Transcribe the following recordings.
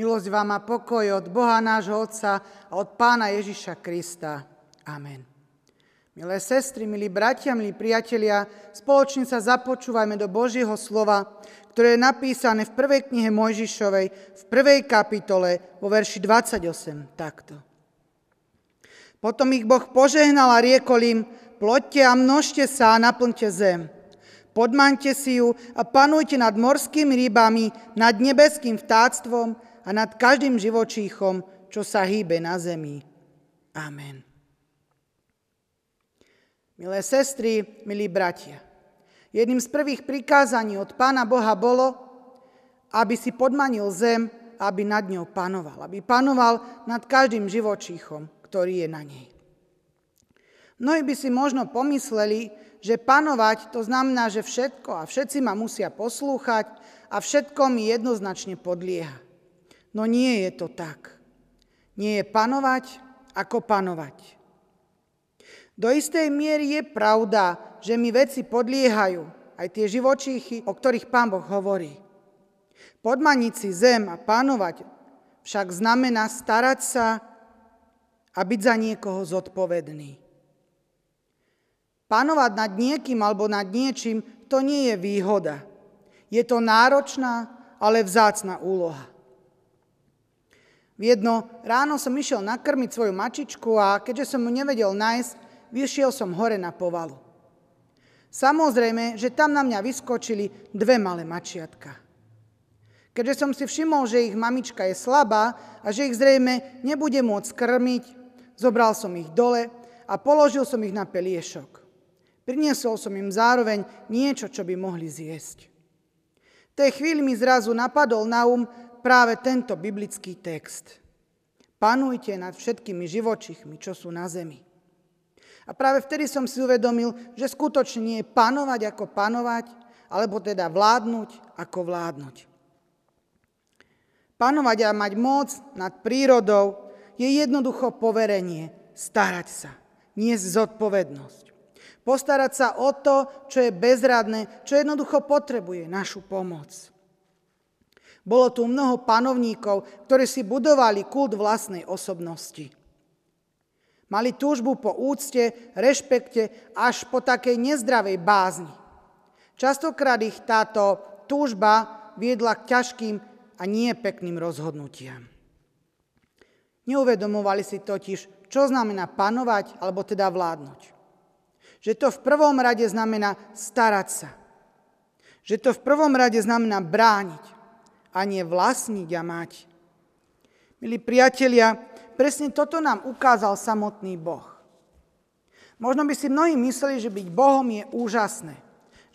Milosť vám a pokoj od Boha nášho Otca a od Pána Ježiša Krista. Amen. Milé sestry, milí bratia, milí priatelia, spoločne sa započúvajme do Božieho slova, ktoré je napísané v prvej knihe Mojžišovej, v prvej kapitole, vo verši 28, takto. Potom ich Boh požehnal a riekol im, ploďte a množte sa a naplňte zem. Podmaňte si ju a panujte nad morskými rybami, nad nebeským vtáctvom, a nad každým živočíchom, čo sa hýbe na zemi. Amen. Milé sestry, milí bratia, jedným z prvých prikázaní od Pána Boha bolo, aby si podmanil zem, aby nad ňou panoval, aby panoval nad každým živočíchom, ktorý je na nej. Mnohí by si možno pomysleli, že panovať to znamená, že všetko a všetci ma musia poslúchať a všetko mi jednoznačne podlieha. No nie je to tak. Nie je panovať ako panovať. Do istej miery je pravda, že mi veci podliehajú, aj tie živočíchy, o ktorých pán Boh hovorí. Podmaniť si zem a panovať však znamená starať sa a byť za niekoho zodpovedný. Panovať nad niekým alebo nad niečím, to nie je výhoda. Je to náročná, ale vzácna úloha. V jedno ráno som išiel nakrmiť svoju mačičku a keďže som mu nevedel nájsť, vyšiel som hore na povalu. Samozrejme, že tam na mňa vyskočili dve malé mačiatka. Keďže som si všimol, že ich mamička je slabá a že ich zrejme nebude môcť krmiť, zobral som ich dole a položil som ich na peliešok. Priniesol som im zároveň niečo, čo by mohli zjesť. V tej chvíli mi zrazu napadol na um, práve tento biblický text. Panujte nad všetkými živočichmi, čo sú na zemi. A práve vtedy som si uvedomil, že skutočne nie je panovať ako panovať, alebo teda vládnuť ako vládnuť. Panovať a mať moc nad prírodou je jednoducho poverenie, starať sa, niesť zodpovednosť. Postarať sa o to, čo je bezradné, čo jednoducho potrebuje našu pomoc. Bolo tu mnoho panovníkov, ktorí si budovali kult vlastnej osobnosti. Mali túžbu po úcte, rešpekte až po takej nezdravej bázni. Častokrát ich táto túžba viedla k ťažkým a nie pekným rozhodnutiam. Neuvedomovali si totiž, čo znamená panovať alebo teda vládnuť. Že to v prvom rade znamená starať sa. Že to v prvom rade znamená brániť a nie vlastniť a mať. Milí priatelia, presne toto nám ukázal samotný Boh. Možno by si mnohí mysleli, že byť Bohom je úžasné,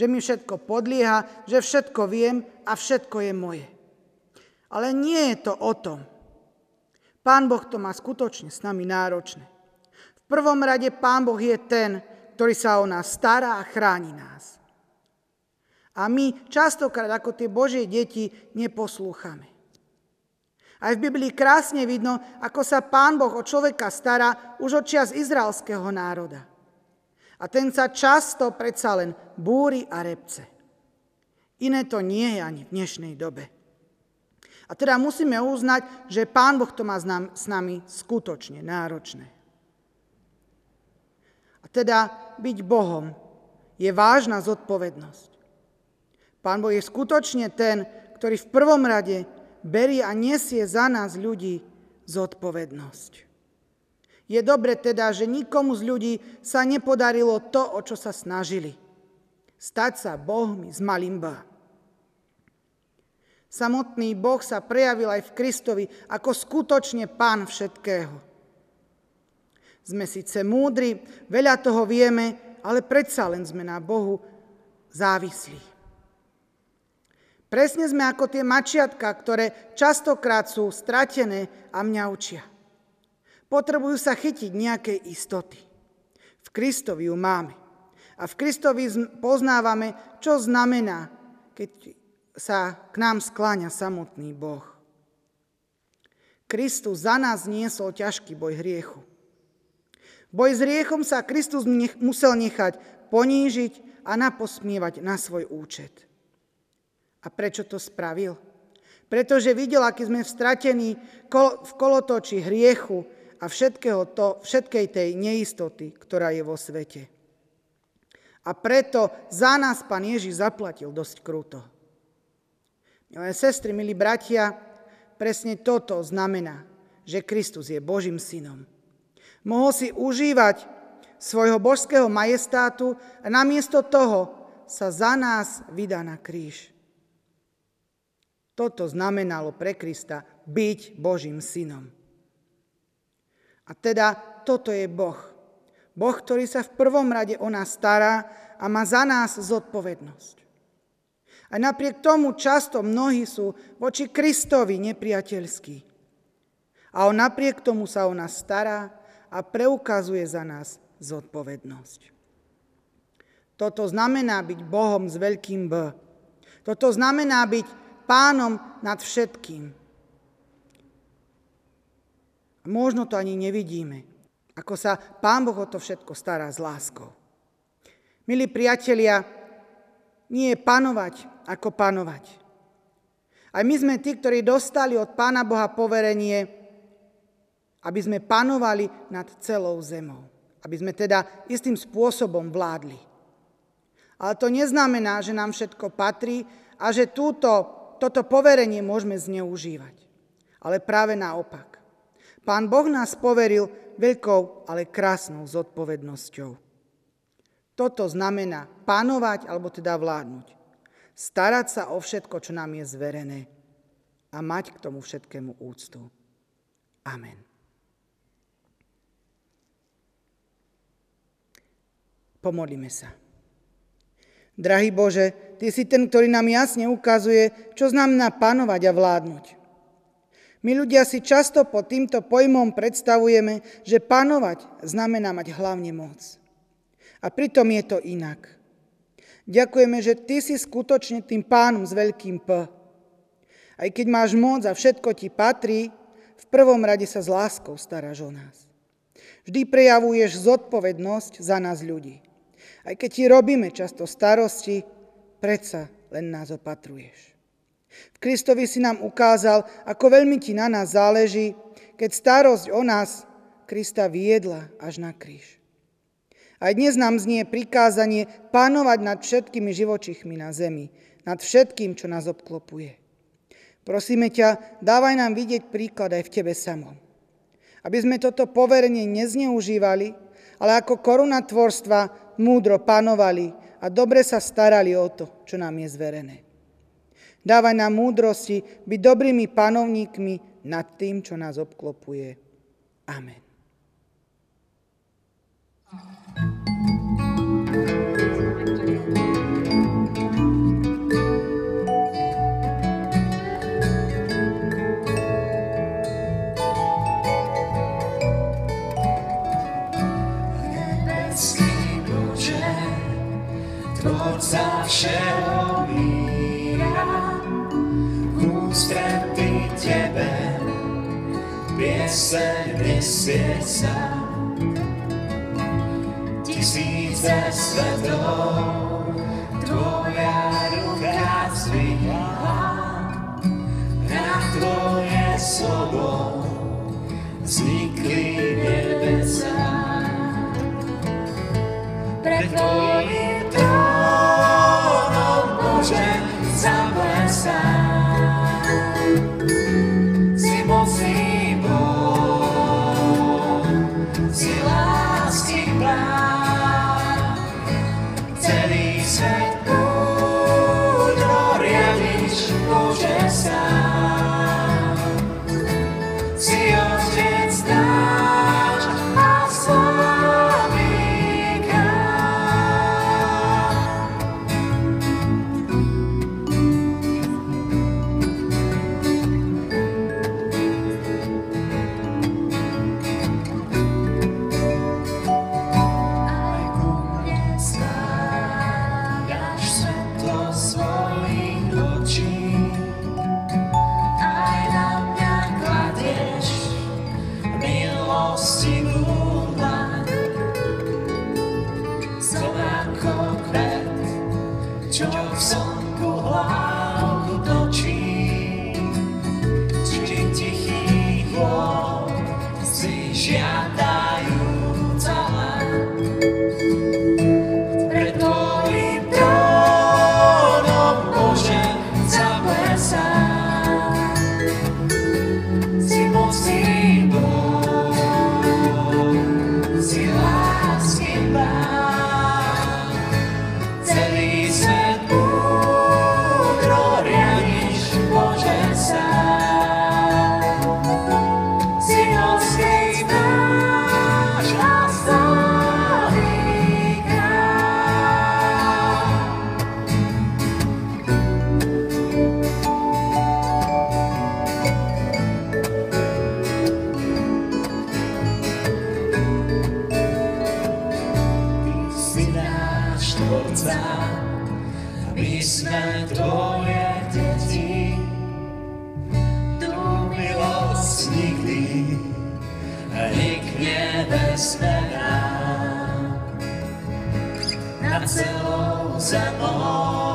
že mi všetko podlieha, že všetko viem a všetko je moje. Ale nie je to o tom. Pán Boh to má skutočne s nami náročné. V prvom rade Pán Boh je ten, ktorý sa o nás stará a chráni nás. A my častokrát ako tie Božie deti neposlúchame. Aj v Biblii krásne vidno, ako sa Pán Boh o človeka stará už od čias izraelského národa. A ten sa často predsa len búri a repce. Iné to nie je ani v dnešnej dobe. A teda musíme uznať, že Pán Boh to má s nami skutočne náročné. A teda byť Bohom je vážna zodpovednosť. Pán Boh je skutočne ten, ktorý v prvom rade berie a nesie za nás ľudí zodpovednosť. Je dobre teda, že nikomu z ľudí sa nepodarilo to, o čo sa snažili. Stať sa Bohmi z malimba. Samotný Boh sa prejavil aj v Kristovi ako skutočne Pán všetkého. Sme síce múdri, veľa toho vieme, ale predsa len sme na Bohu závislí. Presne sme ako tie mačiatka, ktoré častokrát sú stratené a mňa učia. Potrebujú sa chytiť nejakej istoty. V Kristovi ju máme. A v Kristovi poznávame, čo znamená, keď sa k nám skláňa samotný Boh. Kristus za nás niesol ťažký boj hriechu. Boj s hriechom sa Kristus musel nechať ponížiť a naposmievať na svoj účet. A prečo to spravil? Pretože videl, aký sme vstratení v kolotoči hriechu a všetkého to, všetkej tej neistoty, ktorá je vo svete. A preto za nás Pán Ježiš zaplatil dosť kruto. Milé sestry, milí bratia, presne toto znamená, že Kristus je Božím synom. Mohol si užívať svojho božského majestátu a namiesto toho sa za nás vydá na kríž. Toto znamenalo pre Krista byť Božím synom. A teda toto je Boh. Boh, ktorý sa v prvom rade o nás stará a má za nás zodpovednosť. A napriek tomu často mnohí sú voči Kristovi nepriateľskí. A on napriek tomu sa o nás stará a preukazuje za nás zodpovednosť. Toto znamená byť Bohom s veľkým B. Toto znamená byť pánom nad všetkým. Možno to ani nevidíme, ako sa Pán Boh o to všetko stará s láskou. Milí priatelia, nie je panovať ako panovať. Aj my sme tí, ktorí dostali od Pána Boha poverenie, aby sme panovali nad celou zemou. Aby sme teda istým spôsobom vládli. Ale to neznamená, že nám všetko patrí a že túto toto poverenie môžeme zneužívať. Ale práve naopak. Pán Boh nás poveril veľkou, ale krásnou zodpovednosťou. Toto znamená panovať, alebo teda vládnuť. Starať sa o všetko, čo nám je zverené a mať k tomu všetkému úctu. Amen. Pomodlíme sa. Drahý Bože, Ty si ten, ktorý nám jasne ukazuje, čo znamená panovať a vládnuť. My ľudia si často pod týmto pojmom predstavujeme, že panovať znamená mať hlavne moc. A pritom je to inak. Ďakujeme, že Ty si skutočne tým pánom s veľkým P. Aj keď máš moc a všetko ti patrí, v prvom rade sa s láskou staráš o nás. Vždy prejavuješ zodpovednosť za nás ľudí. Aj keď ti robíme často starosti, predsa len nás opatruješ. V Kristovi si nám ukázal, ako veľmi ti na nás záleží, keď starosť o nás Krista viedla až na kríž. Aj dnes nám znie prikázanie pánovať nad všetkými živočichmi na zemi, nad všetkým, čo nás obklopuje. Prosíme ťa, dávaj nám vidieť príklad aj v tebe samom. Aby sme toto poverenie nezneužívali, ale ako koruna tvorstva múdro panovali a dobre sa starali o to, čo nám je zverené. Dávaj nám múdrosti byť dobrými panovníkmi nad tým, čo nás obklopuje. Amen. Tvorca pieseň nesie sa. Tisíce svetov, Tvoja ruka zvíha, na Tvoje slovo vznikli nebesa. Pre Tvojim nikdy nikne bezmená na celou zemou.